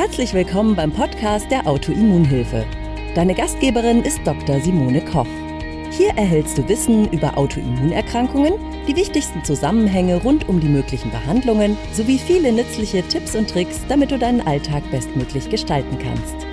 Herzlich willkommen beim Podcast der Autoimmunhilfe. Deine Gastgeberin ist Dr. Simone Koch. Hier erhältst du Wissen über Autoimmunerkrankungen, die wichtigsten Zusammenhänge rund um die möglichen Behandlungen sowie viele nützliche Tipps und Tricks, damit du deinen Alltag bestmöglich gestalten kannst.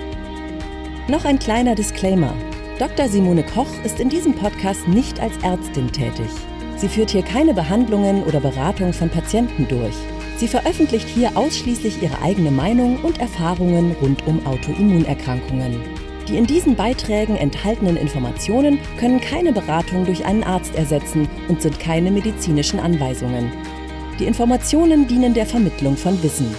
Noch ein kleiner Disclaimer. Dr. Simone Koch ist in diesem Podcast nicht als Ärztin tätig. Sie führt hier keine Behandlungen oder Beratung von Patienten durch. Sie veröffentlicht hier ausschließlich ihre eigene Meinung und Erfahrungen rund um Autoimmunerkrankungen. Die in diesen Beiträgen enthaltenen Informationen können keine Beratung durch einen Arzt ersetzen und sind keine medizinischen Anweisungen. Die Informationen dienen der Vermittlung von Wissen.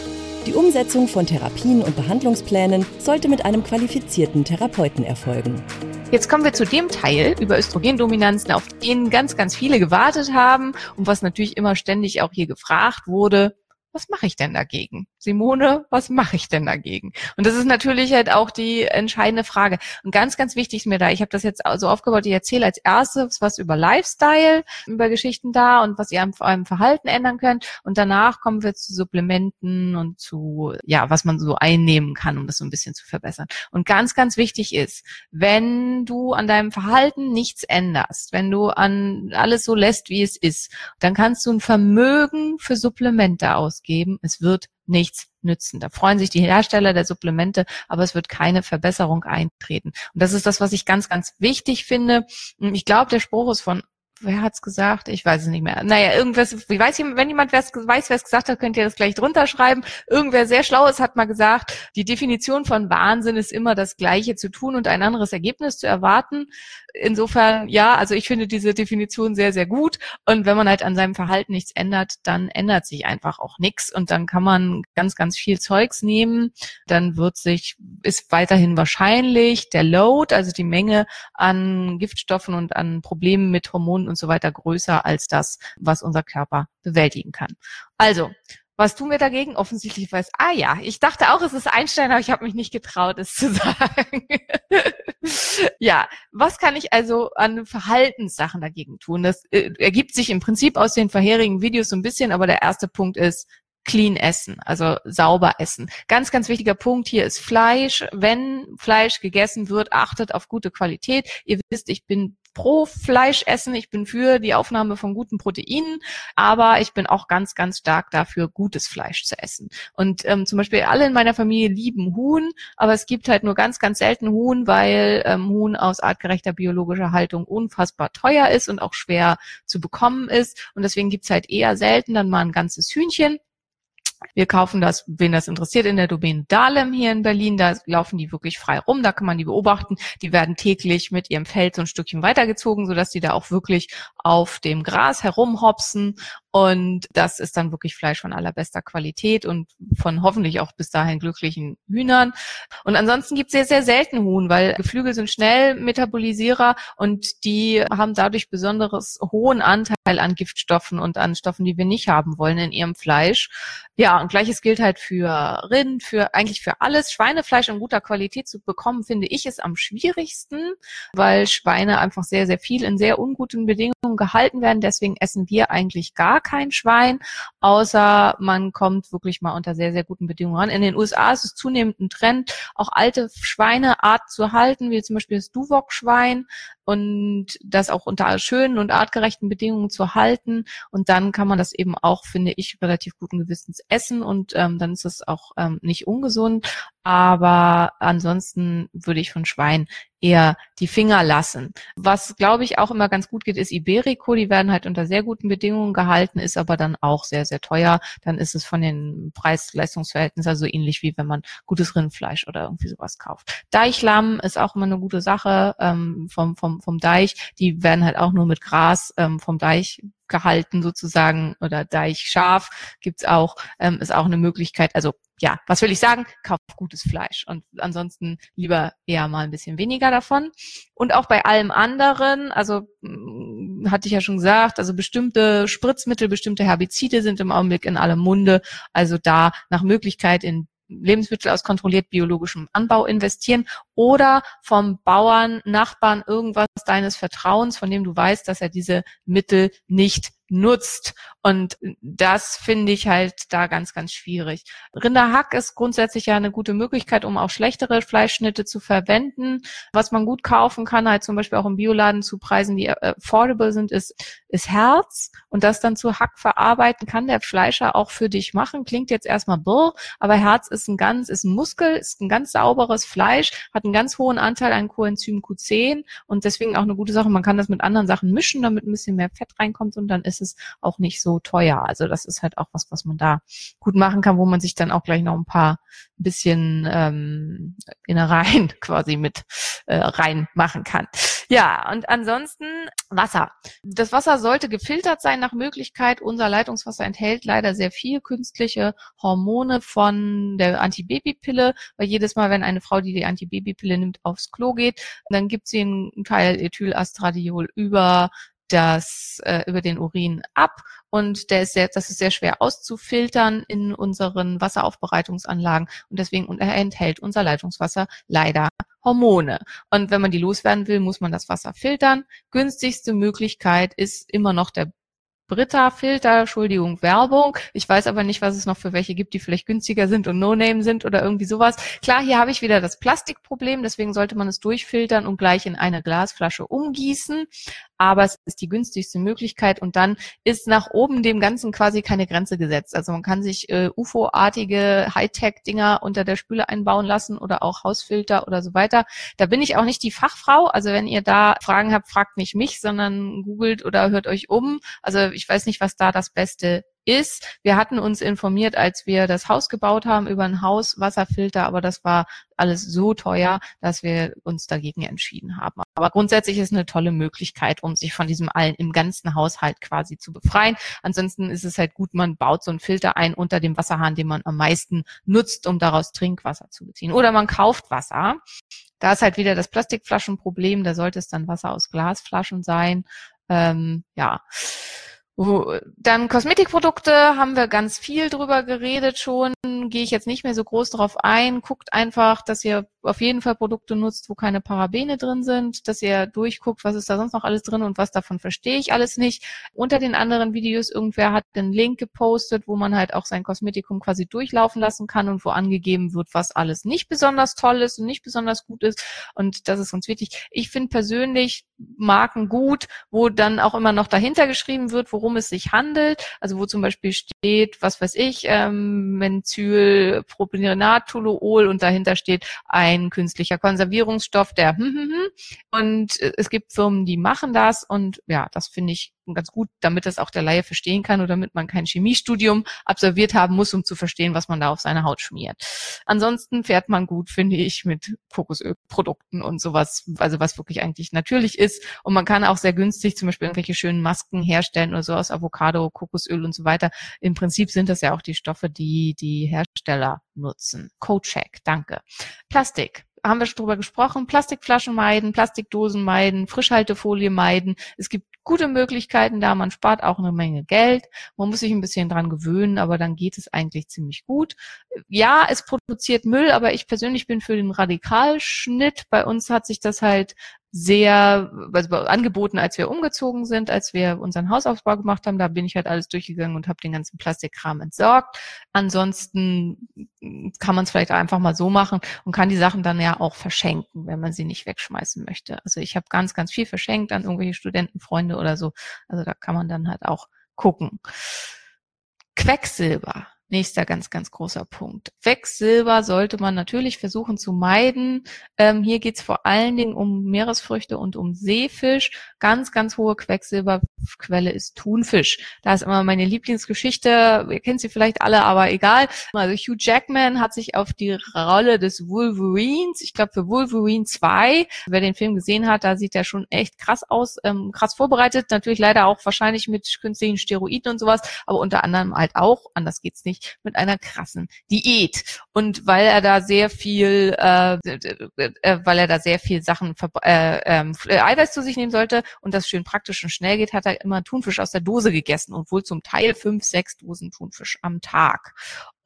Die Umsetzung von Therapien und Behandlungsplänen sollte mit einem qualifizierten Therapeuten erfolgen. Jetzt kommen wir zu dem Teil über Östrogendominanzen, auf den ganz, ganz viele gewartet haben und was natürlich immer ständig auch hier gefragt wurde was mache ich denn dagegen? Simone, was mache ich denn dagegen? Und das ist natürlich halt auch die entscheidende Frage. Und ganz, ganz wichtig ist mir da, ich habe das jetzt so aufgebaut, ich erzähle als erstes was über Lifestyle, über Geschichten da und was ihr an eurem Verhalten ändern könnt. Und danach kommen wir zu Supplementen und zu, ja, was man so einnehmen kann, um das so ein bisschen zu verbessern. Und ganz, ganz wichtig ist, wenn du an deinem Verhalten nichts änderst, wenn du an alles so lässt, wie es ist, dann kannst du ein Vermögen für Supplemente ausgeben. Es wird nichts nützen. Da freuen sich die Hersteller der Supplemente, aber es wird keine Verbesserung eintreten. Und das ist das, was ich ganz, ganz wichtig finde. Ich glaube, der Spruch ist von wer hat's gesagt? Ich weiß es nicht mehr. Naja, irgendwas, ich weiß, wenn jemand weiß, wer es gesagt hat, könnt ihr das gleich drunter schreiben. Irgendwer sehr Schlaues hat mal gesagt, die Definition von Wahnsinn ist immer das Gleiche zu tun und ein anderes Ergebnis zu erwarten insofern, ja, also ich finde diese Definition sehr, sehr gut. Und wenn man halt an seinem Verhalten nichts ändert, dann ändert sich einfach auch nichts. Und dann kann man ganz, ganz viel Zeugs nehmen. Dann wird sich, ist weiterhin wahrscheinlich der Load, also die Menge an Giftstoffen und an Problemen mit Hormonen und so weiter größer als das, was unser Körper bewältigen kann. Also, was tun wir dagegen? Offensichtlich weiß, ah ja, ich dachte auch, es ist Einstein, aber ich habe mich nicht getraut, es zu sagen. ja, was kann ich also an Verhaltenssachen dagegen tun? Das äh, ergibt sich im Prinzip aus den vorherigen Videos so ein bisschen, aber der erste Punkt ist, clean essen, also sauber essen. Ganz, ganz wichtiger Punkt hier ist Fleisch. Wenn Fleisch gegessen wird, achtet auf gute Qualität. Ihr wisst, ich bin pro Fleisch essen. Ich bin für die Aufnahme von guten Proteinen, aber ich bin auch ganz, ganz stark dafür, gutes Fleisch zu essen. Und ähm, zum Beispiel alle in meiner Familie lieben Huhn, aber es gibt halt nur ganz, ganz selten Huhn, weil ähm, Huhn aus artgerechter biologischer Haltung unfassbar teuer ist und auch schwer zu bekommen ist. Und deswegen gibt's halt eher selten dann mal ein ganzes Hühnchen. Wir kaufen das, wen das interessiert, in der Domain Dahlem hier in Berlin. Da laufen die wirklich frei rum. Da kann man die beobachten. Die werden täglich mit ihrem Feld so ein Stückchen weitergezogen, sodass die da auch wirklich auf dem Gras herumhopsen und das ist dann wirklich Fleisch von allerbester Qualität und von hoffentlich auch bis dahin glücklichen Hühnern. Und ansonsten gibt es sehr, sehr selten Huhn, weil Geflügel sind schnell Metabolisierer und die haben dadurch besonderes hohen Anteil an Giftstoffen und an Stoffen, die wir nicht haben wollen in ihrem Fleisch. Ja, und gleiches gilt halt für Rind, für eigentlich für alles. Schweinefleisch in guter Qualität zu bekommen, finde ich, ist am schwierigsten, weil Schweine einfach sehr, sehr viel in sehr unguten Bedingungen gehalten werden. Deswegen essen wir eigentlich gar kein Schwein, außer man kommt wirklich mal unter sehr, sehr guten Bedingungen ran. In den USA ist es zunehmend ein Trend, auch alte Schweineart zu halten, wie zum Beispiel das Duwok-Schwein und das auch unter schönen und artgerechten Bedingungen zu halten. Und dann kann man das eben auch, finde ich, relativ guten Gewissens essen und ähm, dann ist es auch ähm, nicht ungesund. Aber ansonsten würde ich von Schwein eher die Finger lassen. Was, glaube ich, auch immer ganz gut geht, ist Iberico. Die werden halt unter sehr guten Bedingungen gehalten, ist aber dann auch sehr, sehr teuer. Dann ist es von den Preis-Leistungsverhältnissen also ähnlich wie wenn man gutes Rindfleisch oder irgendwie sowas kauft. Deichlamm ist auch immer eine gute Sache ähm, vom, vom, vom, Deich, die werden halt auch nur mit Gras ähm, vom Deich gehalten sozusagen oder Deichschaf gibt's auch, ähm, ist auch eine Möglichkeit. Also ja, was will ich sagen? Kauf gutes Fleisch und ansonsten lieber eher mal ein bisschen weniger davon. Und auch bei allem anderen, also mh, mm, hatte ich ja schon gesagt, also bestimmte Spritzmittel, bestimmte Herbizide sind im Augenblick in allem Munde. Also da nach Möglichkeit in Lebensmittel aus kontrolliert biologischem Anbau investieren oder vom Bauern, Nachbarn, irgendwas deines Vertrauens, von dem du weißt, dass er diese Mittel nicht nutzt. Und das finde ich halt da ganz, ganz schwierig. Rinderhack ist grundsätzlich ja eine gute Möglichkeit, um auch schlechtere Fleischschnitte zu verwenden. Was man gut kaufen kann, halt zum Beispiel auch im Bioladen zu Preisen, die affordable sind, ist, ist Herz. Und das dann zu Hack verarbeiten kann der Fleischer auch für dich machen. Klingt jetzt erstmal burr, aber Herz ist ein ganz, ist ein Muskel, ist ein ganz sauberes Fleisch, hat einen ganz hohen Anteil an Coenzym Q10 und deswegen auch eine gute Sache. Man kann das mit anderen Sachen mischen, damit ein bisschen mehr Fett reinkommt und dann ist es auch nicht so teuer. Also das ist halt auch was, was man da gut machen kann, wo man sich dann auch gleich noch ein paar bisschen ähm, Innereien quasi mit äh, reinmachen kann. Ja, und ansonsten Wasser. Das Wasser sollte gefiltert sein nach Möglichkeit. Unser Leitungswasser enthält leider sehr viel künstliche Hormone von der Antibabypille, weil jedes Mal, wenn eine Frau, die die Antibabypille nimmt, aufs Klo geht, dann gibt sie einen Teil Ethylastradiol über das äh, über den Urin ab und der ist sehr, das ist sehr schwer auszufiltern in unseren Wasseraufbereitungsanlagen und deswegen enthält unser Leitungswasser leider Hormone. Und wenn man die loswerden will, muss man das Wasser filtern. Günstigste Möglichkeit ist immer noch der Britta-Filter, Entschuldigung, Werbung. Ich weiß aber nicht, was es noch für welche gibt, die vielleicht günstiger sind und No-Name sind oder irgendwie sowas. Klar, hier habe ich wieder das Plastikproblem, deswegen sollte man es durchfiltern und gleich in eine Glasflasche umgießen aber es ist die günstigste Möglichkeit und dann ist nach oben dem Ganzen quasi keine Grenze gesetzt. Also man kann sich äh, UFO-artige Hightech-Dinger unter der Spüle einbauen lassen oder auch Hausfilter oder so weiter. Da bin ich auch nicht die Fachfrau. Also wenn ihr da Fragen habt, fragt nicht mich, sondern googelt oder hört euch um. Also ich weiß nicht, was da das Beste ist. Wir hatten uns informiert, als wir das Haus gebaut haben, über ein Hauswasserfilter, aber das war alles so teuer, dass wir uns dagegen entschieden haben. Aber grundsätzlich ist eine tolle Möglichkeit, um sich von diesem allen im ganzen Haushalt quasi zu befreien. Ansonsten ist es halt gut, man baut so einen Filter ein unter dem Wasserhahn, den man am meisten nutzt, um daraus Trinkwasser zu beziehen. Oder man kauft Wasser. Da ist halt wieder das Plastikflaschenproblem. Da sollte es dann Wasser aus Glasflaschen sein. Ähm, ja. Dann Kosmetikprodukte haben wir ganz viel drüber geredet schon. Gehe ich jetzt nicht mehr so groß drauf ein. Guckt einfach, dass ihr auf jeden Fall Produkte nutzt, wo keine Parabene drin sind, dass ihr durchguckt, was ist da sonst noch alles drin und was davon verstehe ich alles nicht. Unter den anderen Videos irgendwer hat einen Link gepostet, wo man halt auch sein Kosmetikum quasi durchlaufen lassen kann und wo angegeben wird, was alles nicht besonders toll ist und nicht besonders gut ist. Und das ist uns wichtig. Ich finde persönlich Marken gut, wo dann auch immer noch dahinter geschrieben wird, worum es sich handelt. Also wo zum Beispiel steht, was weiß ich, ähm, Menzyl, Propionatoluol und dahinter steht ein ein künstlicher Konservierungsstoff, der hm, hm, hm. und äh, es gibt Firmen, die machen das und ja, das finde ich ganz gut, damit das auch der Laie verstehen kann oder damit man kein Chemiestudium absolviert haben muss, um zu verstehen, was man da auf seine Haut schmiert. Ansonsten fährt man gut, finde ich, mit Kokosölprodukten und sowas, also was wirklich eigentlich natürlich ist. Und man kann auch sehr günstig zum Beispiel irgendwelche schönen Masken herstellen oder so aus Avocado, Kokosöl und so weiter. Im Prinzip sind das ja auch die Stoffe, die die Hersteller nutzen. Co-Check, danke. Plastik haben wir schon drüber gesprochen. Plastikflaschen meiden, Plastikdosen meiden, Frischhaltefolie meiden. Es gibt gute Möglichkeiten da, man spart auch eine Menge Geld. Man muss sich ein bisschen dran gewöhnen, aber dann geht es eigentlich ziemlich gut. Ja, es produziert Müll, aber ich persönlich bin für den Radikalschnitt. Bei uns hat sich das halt sehr also angeboten, als wir umgezogen sind, als wir unseren Hausaufbau gemacht haben. Da bin ich halt alles durchgegangen und habe den ganzen Plastikkram entsorgt. Ansonsten kann man es vielleicht einfach mal so machen und kann die Sachen dann ja auch verschenken, wenn man sie nicht wegschmeißen möchte. Also ich habe ganz, ganz viel verschenkt an irgendwelche Studentenfreunde oder so. Also da kann man dann halt auch gucken. Quecksilber Nächster ganz, ganz großer Punkt. Quecksilber sollte man natürlich versuchen zu meiden. Ähm, hier geht es vor allen Dingen um Meeresfrüchte und um Seefisch. Ganz, ganz hohe Quecksilberquelle ist Thunfisch. Da ist immer meine Lieblingsgeschichte. Ihr kennt sie vielleicht alle, aber egal. Also Hugh Jackman hat sich auf die Rolle des Wolverines, ich glaube für Wolverine 2, wer den Film gesehen hat, da sieht er schon echt krass aus, ähm, krass vorbereitet. Natürlich leider auch wahrscheinlich mit künstlichen Steroiden und sowas, aber unter anderem halt auch, anders geht's nicht, mit einer krassen Diät. Und weil er da sehr viel, äh, äh, weil er da sehr viel Sachen äh, ähm, äh, Eiweiß zu sich nehmen sollte und das schön praktisch und schnell geht, hat er immer Thunfisch aus der Dose gegessen und wohl zum Teil fünf, sechs Dosen Thunfisch am Tag.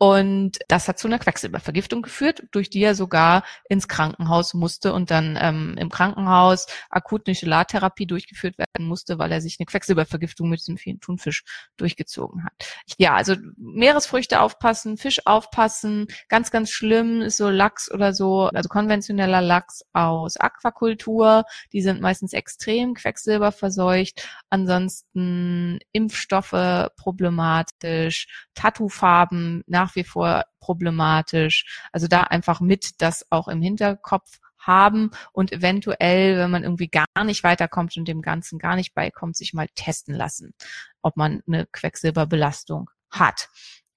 Und das hat zu einer Quecksilbervergiftung geführt, durch die er sogar ins Krankenhaus musste und dann ähm, im Krankenhaus akut eine Chelartherapie durchgeführt werden musste, weil er sich eine Quecksilbervergiftung mit diesem vielen Thunfisch durchgezogen hat. Ja, also Meeresfrüchte aufpassen, Fisch aufpassen, ganz, ganz schlimm ist so Lachs oder so, also konventioneller Lachs aus Aquakultur, die sind meistens extrem quecksilberverseucht. Ansonsten Impfstoffe problematisch, Tattoofarben nach wie vor problematisch. Also da einfach mit das auch im Hinterkopf haben und eventuell, wenn man irgendwie gar nicht weiterkommt und dem Ganzen gar nicht beikommt, sich mal testen lassen, ob man eine Quecksilberbelastung hat.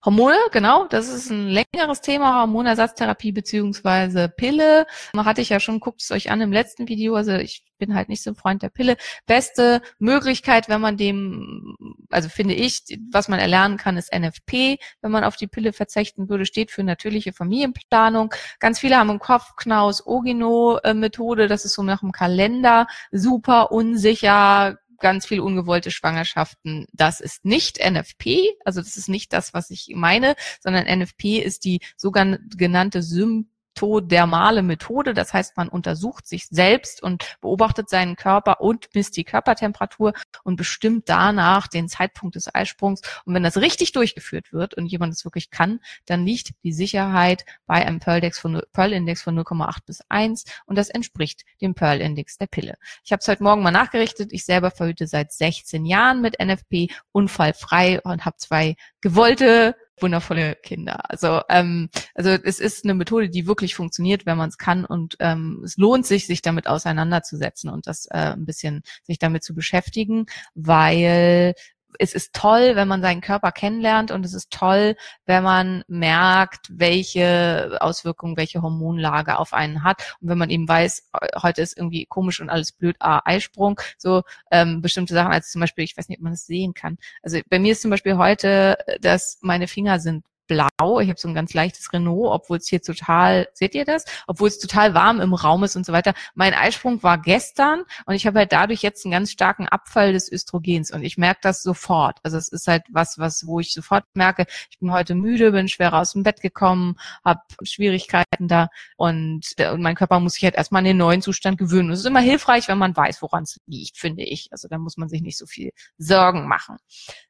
Hormone, genau, das ist ein längeres Thema, Hormonersatztherapie beziehungsweise Pille. Hatte ich ja schon, guckt es euch an im letzten Video, also ich bin halt nicht so ein Freund der Pille. Beste Möglichkeit, wenn man dem, also finde ich, was man erlernen kann, ist NFP. Wenn man auf die Pille verzichten würde, steht für natürliche Familienplanung. Ganz viele haben im Kopf Knaus Ogino-Methode, das ist so nach dem Kalender, super unsicher, ganz viel ungewollte Schwangerschaften. Das ist nicht NFP, also das ist nicht das, was ich meine, sondern NFP ist die sogenannte Sym symptodermale Methode. Das heißt, man untersucht sich selbst und beobachtet seinen Körper und misst die Körpertemperatur und bestimmt danach den Zeitpunkt des Eisprungs. Und wenn das richtig durchgeführt wird und jemand es wirklich kann, dann liegt die Sicherheit bei einem Pearl-Index von, Pearl von 0,8 bis 1 und das entspricht dem Pearl-Index der Pille. Ich habe es heute Morgen mal nachgerichtet. Ich selber verhüte seit 16 Jahren mit NFP unfallfrei und habe zwei gewollte wundervolle Kinder. Also, ähm, also es ist eine Methode, die wirklich funktioniert, wenn man es kann und ähm, es lohnt sich, sich damit auseinanderzusetzen und das äh, ein bisschen sich damit zu beschäftigen, weil es ist toll, wenn man seinen Körper kennenlernt und es ist toll, wenn man merkt, welche Auswirkungen, welche Hormonlage auf einen hat. Und wenn man eben weiß, heute ist irgendwie komisch und alles blöd, ah, Eisprung, so ähm, bestimmte Sachen, als zum Beispiel, ich weiß nicht, ob man das sehen kann. Also bei mir ist zum Beispiel heute, dass meine Finger sind blau. Ich habe so ein ganz leichtes Renault, obwohl es hier total, seht ihr das? Obwohl es total warm im Raum ist und so weiter. Mein Eisprung war gestern und ich habe halt dadurch jetzt einen ganz starken Abfall des Östrogens und ich merke das sofort. Also es ist halt was, was, wo ich sofort merke, ich bin heute müde, bin schwerer aus dem Bett gekommen, habe Schwierigkeiten da und, und mein Körper muss sich halt erstmal an den neuen Zustand gewöhnen. Es ist immer hilfreich, wenn man weiß, woran es liegt, finde ich. Also da muss man sich nicht so viel Sorgen machen.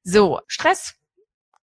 So, Stress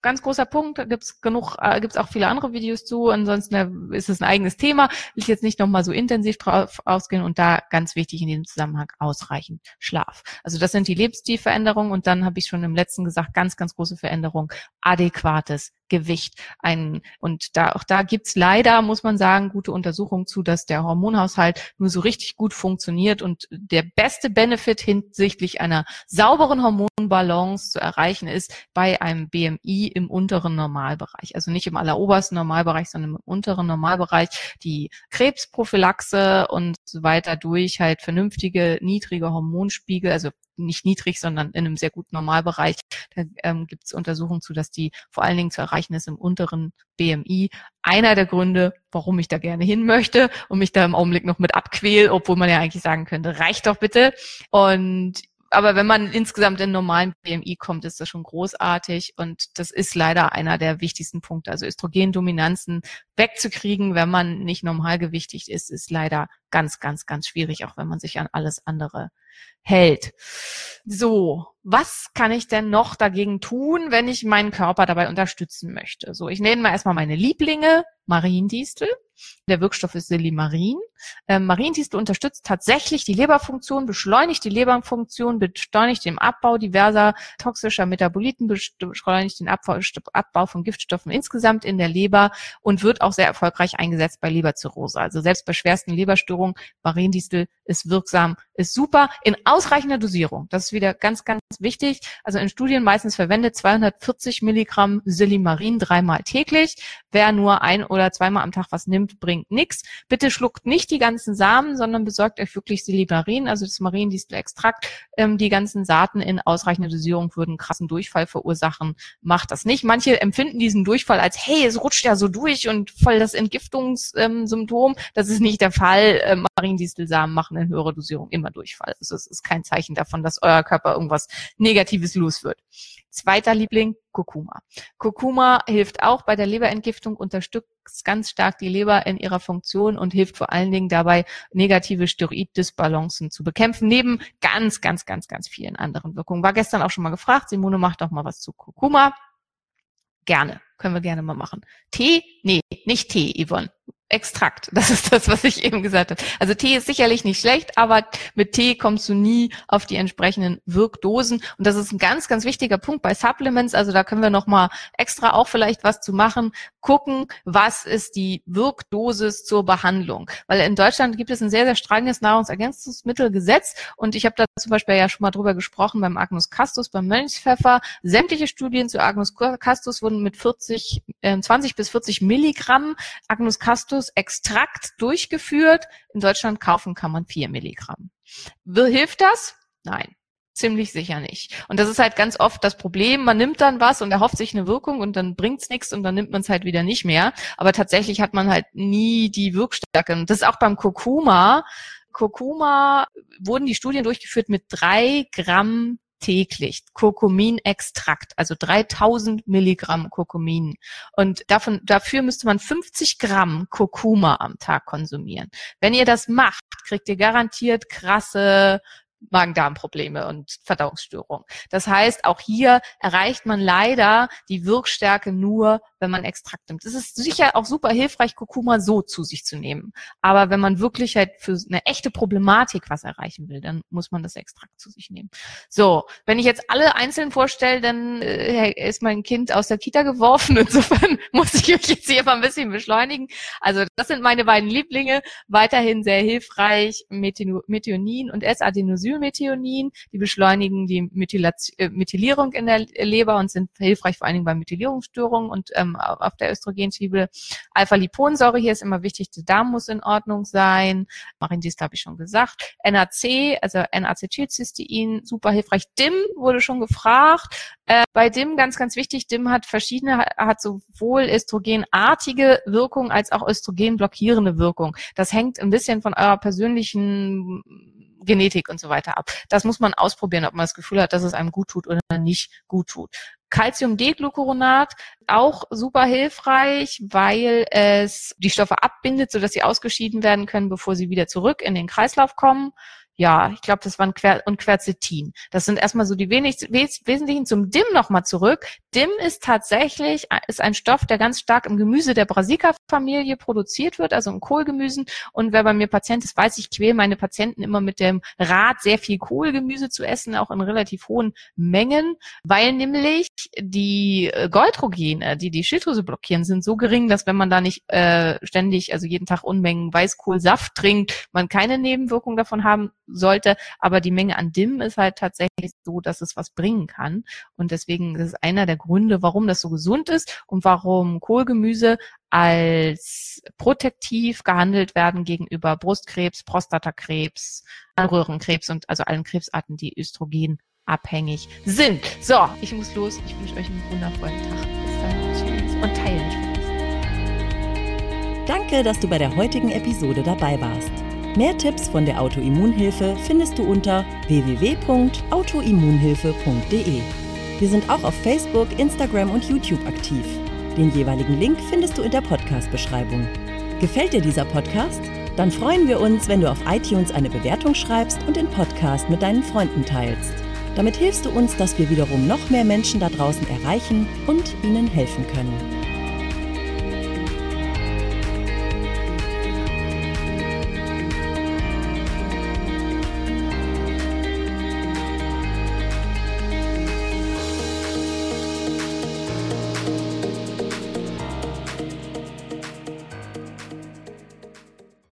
ganz großer Punkt. Da gibt's genug, äh, gibt's auch viele andere Videos zu. Ansonsten äh, ist es ein eigenes Thema. Will ich jetzt nicht nochmal so intensiv drauf ausgehen und da ganz wichtig in diesem Zusammenhang ausreichend Schlaf. Also das sind die Lebensstilveränderungen und dann habe ich schon im letzten gesagt, ganz, ganz große Veränderung, adäquates Gewicht. Ein, und da, auch da gibt's leider, muss man sagen, gute Untersuchungen zu, dass der Hormonhaushalt nur so richtig gut funktioniert und der beste Benefit hinsichtlich einer sauberen Hormonbalance zu erreichen ist bei einem BMI im unteren Normalbereich. Also nicht im allerobersten Normalbereich, sondern im unteren Normalbereich. Die Krebsprophylaxe und so weiter durch halt vernünftige, niedrige Hormonspiegel, also nicht niedrig, sondern in einem sehr guten Normalbereich. Da ähm, gibt es Untersuchungen zu, dass die vor allen Dingen zu erreichen ist im unteren BMI. Einer der Gründe, warum ich da gerne hin möchte und mich da im Augenblick noch mit abquäl, obwohl man ja eigentlich sagen könnte, reicht doch bitte. Und aber wenn man insgesamt in normalen BMI kommt, ist das schon großartig und das ist leider einer der wichtigsten Punkte. Also Östrogendominanzen wegzukriegen, wenn man nicht normalgewichtig ist, ist leider ganz, ganz, ganz schwierig, auch wenn man sich an alles andere hält. So, was kann ich denn noch dagegen tun, wenn ich meinen Körper dabei unterstützen möchte? So, ich nenne mal erstmal meine Lieblinge. Mariendistel. Der Wirkstoff ist Silimarin. Ähm, Mariendistel unterstützt tatsächlich die Leberfunktion, beschleunigt die Leberfunktion, beschleunigt den Abbau diverser toxischer Metaboliten, beschleunigt den Abbau, Abbau von Giftstoffen insgesamt in der Leber und wird auch sehr erfolgreich eingesetzt bei Leberzirrhose. Also selbst bei schwersten Leberstörungen, Mariendistel ist wirksam, ist super in ausreichender Dosierung. Das ist wieder ganz, ganz wichtig. Also in Studien meistens verwendet 240 Milligramm Silimarin dreimal täglich. Wer nur ein oder zweimal am Tag was nimmt, bringt nichts. Bitte schluckt nicht die ganzen Samen, sondern besorgt euch wirklich Silimarin, also das Mariendistelextrakt. Ähm, die ganzen Saaten in ausreichender Dosierung würden krassen Durchfall verursachen. Macht das nicht. Manche empfinden diesen Durchfall als, hey, es rutscht ja so durch und voll das Entgiftungssymptom. Ähm, das ist nicht der Fall. Ähm, Mariendistelsamen machen in höherer Dosierung immer Durchfall. Das Das ist kein Zeichen davon, dass euer Körper irgendwas Negatives los wird. Zweiter Liebling, Kurkuma. Kurkuma hilft auch bei der Leberentgiftung, unterstützt ganz stark die Leber in ihrer Funktion und hilft vor allen Dingen dabei, negative Steroiddisbalancen zu bekämpfen, neben ganz, ganz, ganz, ganz vielen anderen Wirkungen. War gestern auch schon mal gefragt, Simone macht doch mal was zu Kurkuma. Gerne, können wir gerne mal machen. Tee? Nee, nicht Tee, Yvonne. Extrakt. Das ist das, was ich eben gesagt habe. Also Tee ist sicherlich nicht schlecht, aber mit Tee kommst du nie auf die entsprechenden Wirkdosen. Und das ist ein ganz, ganz wichtiger Punkt bei Supplements. Also da können wir noch mal extra auch vielleicht was zu machen. Gucken, was ist die Wirkdosis zur Behandlung. Weil in Deutschland gibt es ein sehr, sehr strenges Nahrungsergänzungsmittelgesetz. Und ich habe da zum Beispiel ja schon mal drüber gesprochen beim Agnus Castus, beim Mönchspfeffer. Sämtliche Studien zu Agnus Castus wurden mit 40, äh, 20 bis 40 Milligramm Agnus Castus Extrakt durchgeführt. In Deutschland kaufen kann man vier Milligramm. Hilft das? Nein. Ziemlich sicher nicht. Und das ist halt ganz oft das Problem. Man nimmt dann was und erhofft sich eine Wirkung und dann bringt's nichts und dann nimmt man es halt wieder nicht mehr. Aber tatsächlich hat man halt nie die Wirkstärke. Und das ist auch beim Kurkuma. Kurkuma wurden die Studien durchgeführt mit drei Gramm täglich Kurkuminextrakt, also 3000 Milligramm Kurkumin. Und davon, dafür müsste man 50 Gramm Kurkuma am Tag konsumieren. Wenn ihr das macht, kriegt ihr garantiert krasse Magen-Darm-Probleme und Verdauungsstörungen. Das heißt, auch hier erreicht man leider die Wirkstärke nur, wenn man Extrakt nimmt. Es ist sicher auch super hilfreich, Kurkuma so zu sich zu nehmen. Aber wenn man wirklich halt für eine echte Problematik was erreichen will, dann muss man das Extrakt zu sich nehmen. So, wenn ich jetzt alle einzeln vorstelle, dann äh, ist mein Kind aus der Kita geworfen. Insofern muss ich euch jetzt hier mal ein bisschen beschleunigen. Also das sind meine beiden Lieblinge. Weiterhin sehr hilfreich, Methionin und S-Adenosylmethionin. Die beschleunigen die Methylation, äh, Methylierung in der Leber und sind hilfreich vor allen Dingen bei Methylierungsstörungen und ähm, auf der Östrogenschiebe. Alpha-Liponsäure, hier ist immer wichtig, der Darm muss in Ordnung sein. Marindiest habe ich schon gesagt. NAC, also N-Acetylcystein, super hilfreich. DIM wurde schon gefragt. Äh, bei DIM ganz, ganz wichtig, DIM hat verschiedene, hat sowohl östrogenartige Wirkung als auch östrogenblockierende Wirkung. Das hängt ein bisschen von eurer persönlichen Genetik und so weiter ab. Das muss man ausprobieren, ob man das Gefühl hat, dass es einem gut tut oder nicht gut tut. Calcium-D-Glucuronat auch super hilfreich, weil es die Stoffe abbindet, sodass sie ausgeschieden werden können, bevor sie wieder zurück in den Kreislauf kommen ja, ich glaube, das waren Quer und Quercetin. Das sind erstmal so die wenig, wes wesentlichen zum DIM nochmal zurück. DIM ist tatsächlich, ist ein Stoff, der ganz stark im Gemüse der Brassica-Familie produziert wird, also im Kohlgemüsen. Und wer bei mir Patient ist, weiß, ich quäle meine Patienten immer mit dem Rat, sehr viel Kohlgemüse zu essen, auch in relativ hohen Mengen, weil nämlich die äh, Goldrogene, die die Schilddrüse blockieren, sind so gering, dass wenn man da nicht äh, ständig, also jeden Tag Unmengen Weißkohlsaft trinkt, man keine Nebenwirkungen davon haben sollte. Aber die Menge an DIM ist halt tatsächlich so, dass es was bringen kann. Und deswegen ist es einer der Gründe, warum das so gesund ist und warum Kohlgemüse als protektiv gehandelt werden gegenüber Brustkrebs, Prostatakrebs, Röhrenkrebs und also allen Krebsarten, die Östrogen abhängig sind. So, ich muss los. Ich wünsche euch einen wundervollen Tag. Bis dann. Tschüss. Und teilen. Danke, dass du bei der heutigen Episode dabei warst. Mehr Tipps von der Autoimmunhilfe findest du unter www.autoimmunhilfe.de. Wir sind auch auf Facebook, Instagram und YouTube aktiv. Den jeweiligen Link findest du in der Podcast-Beschreibung. Gefällt dir dieser Podcast? Dann freuen wir uns, wenn du auf iTunes eine Bewertung schreibst und den Podcast mit deinen Freunden teilst. Damit hilfst du uns, dass wir wiederum noch mehr Menschen da draußen erreichen und ihnen helfen können.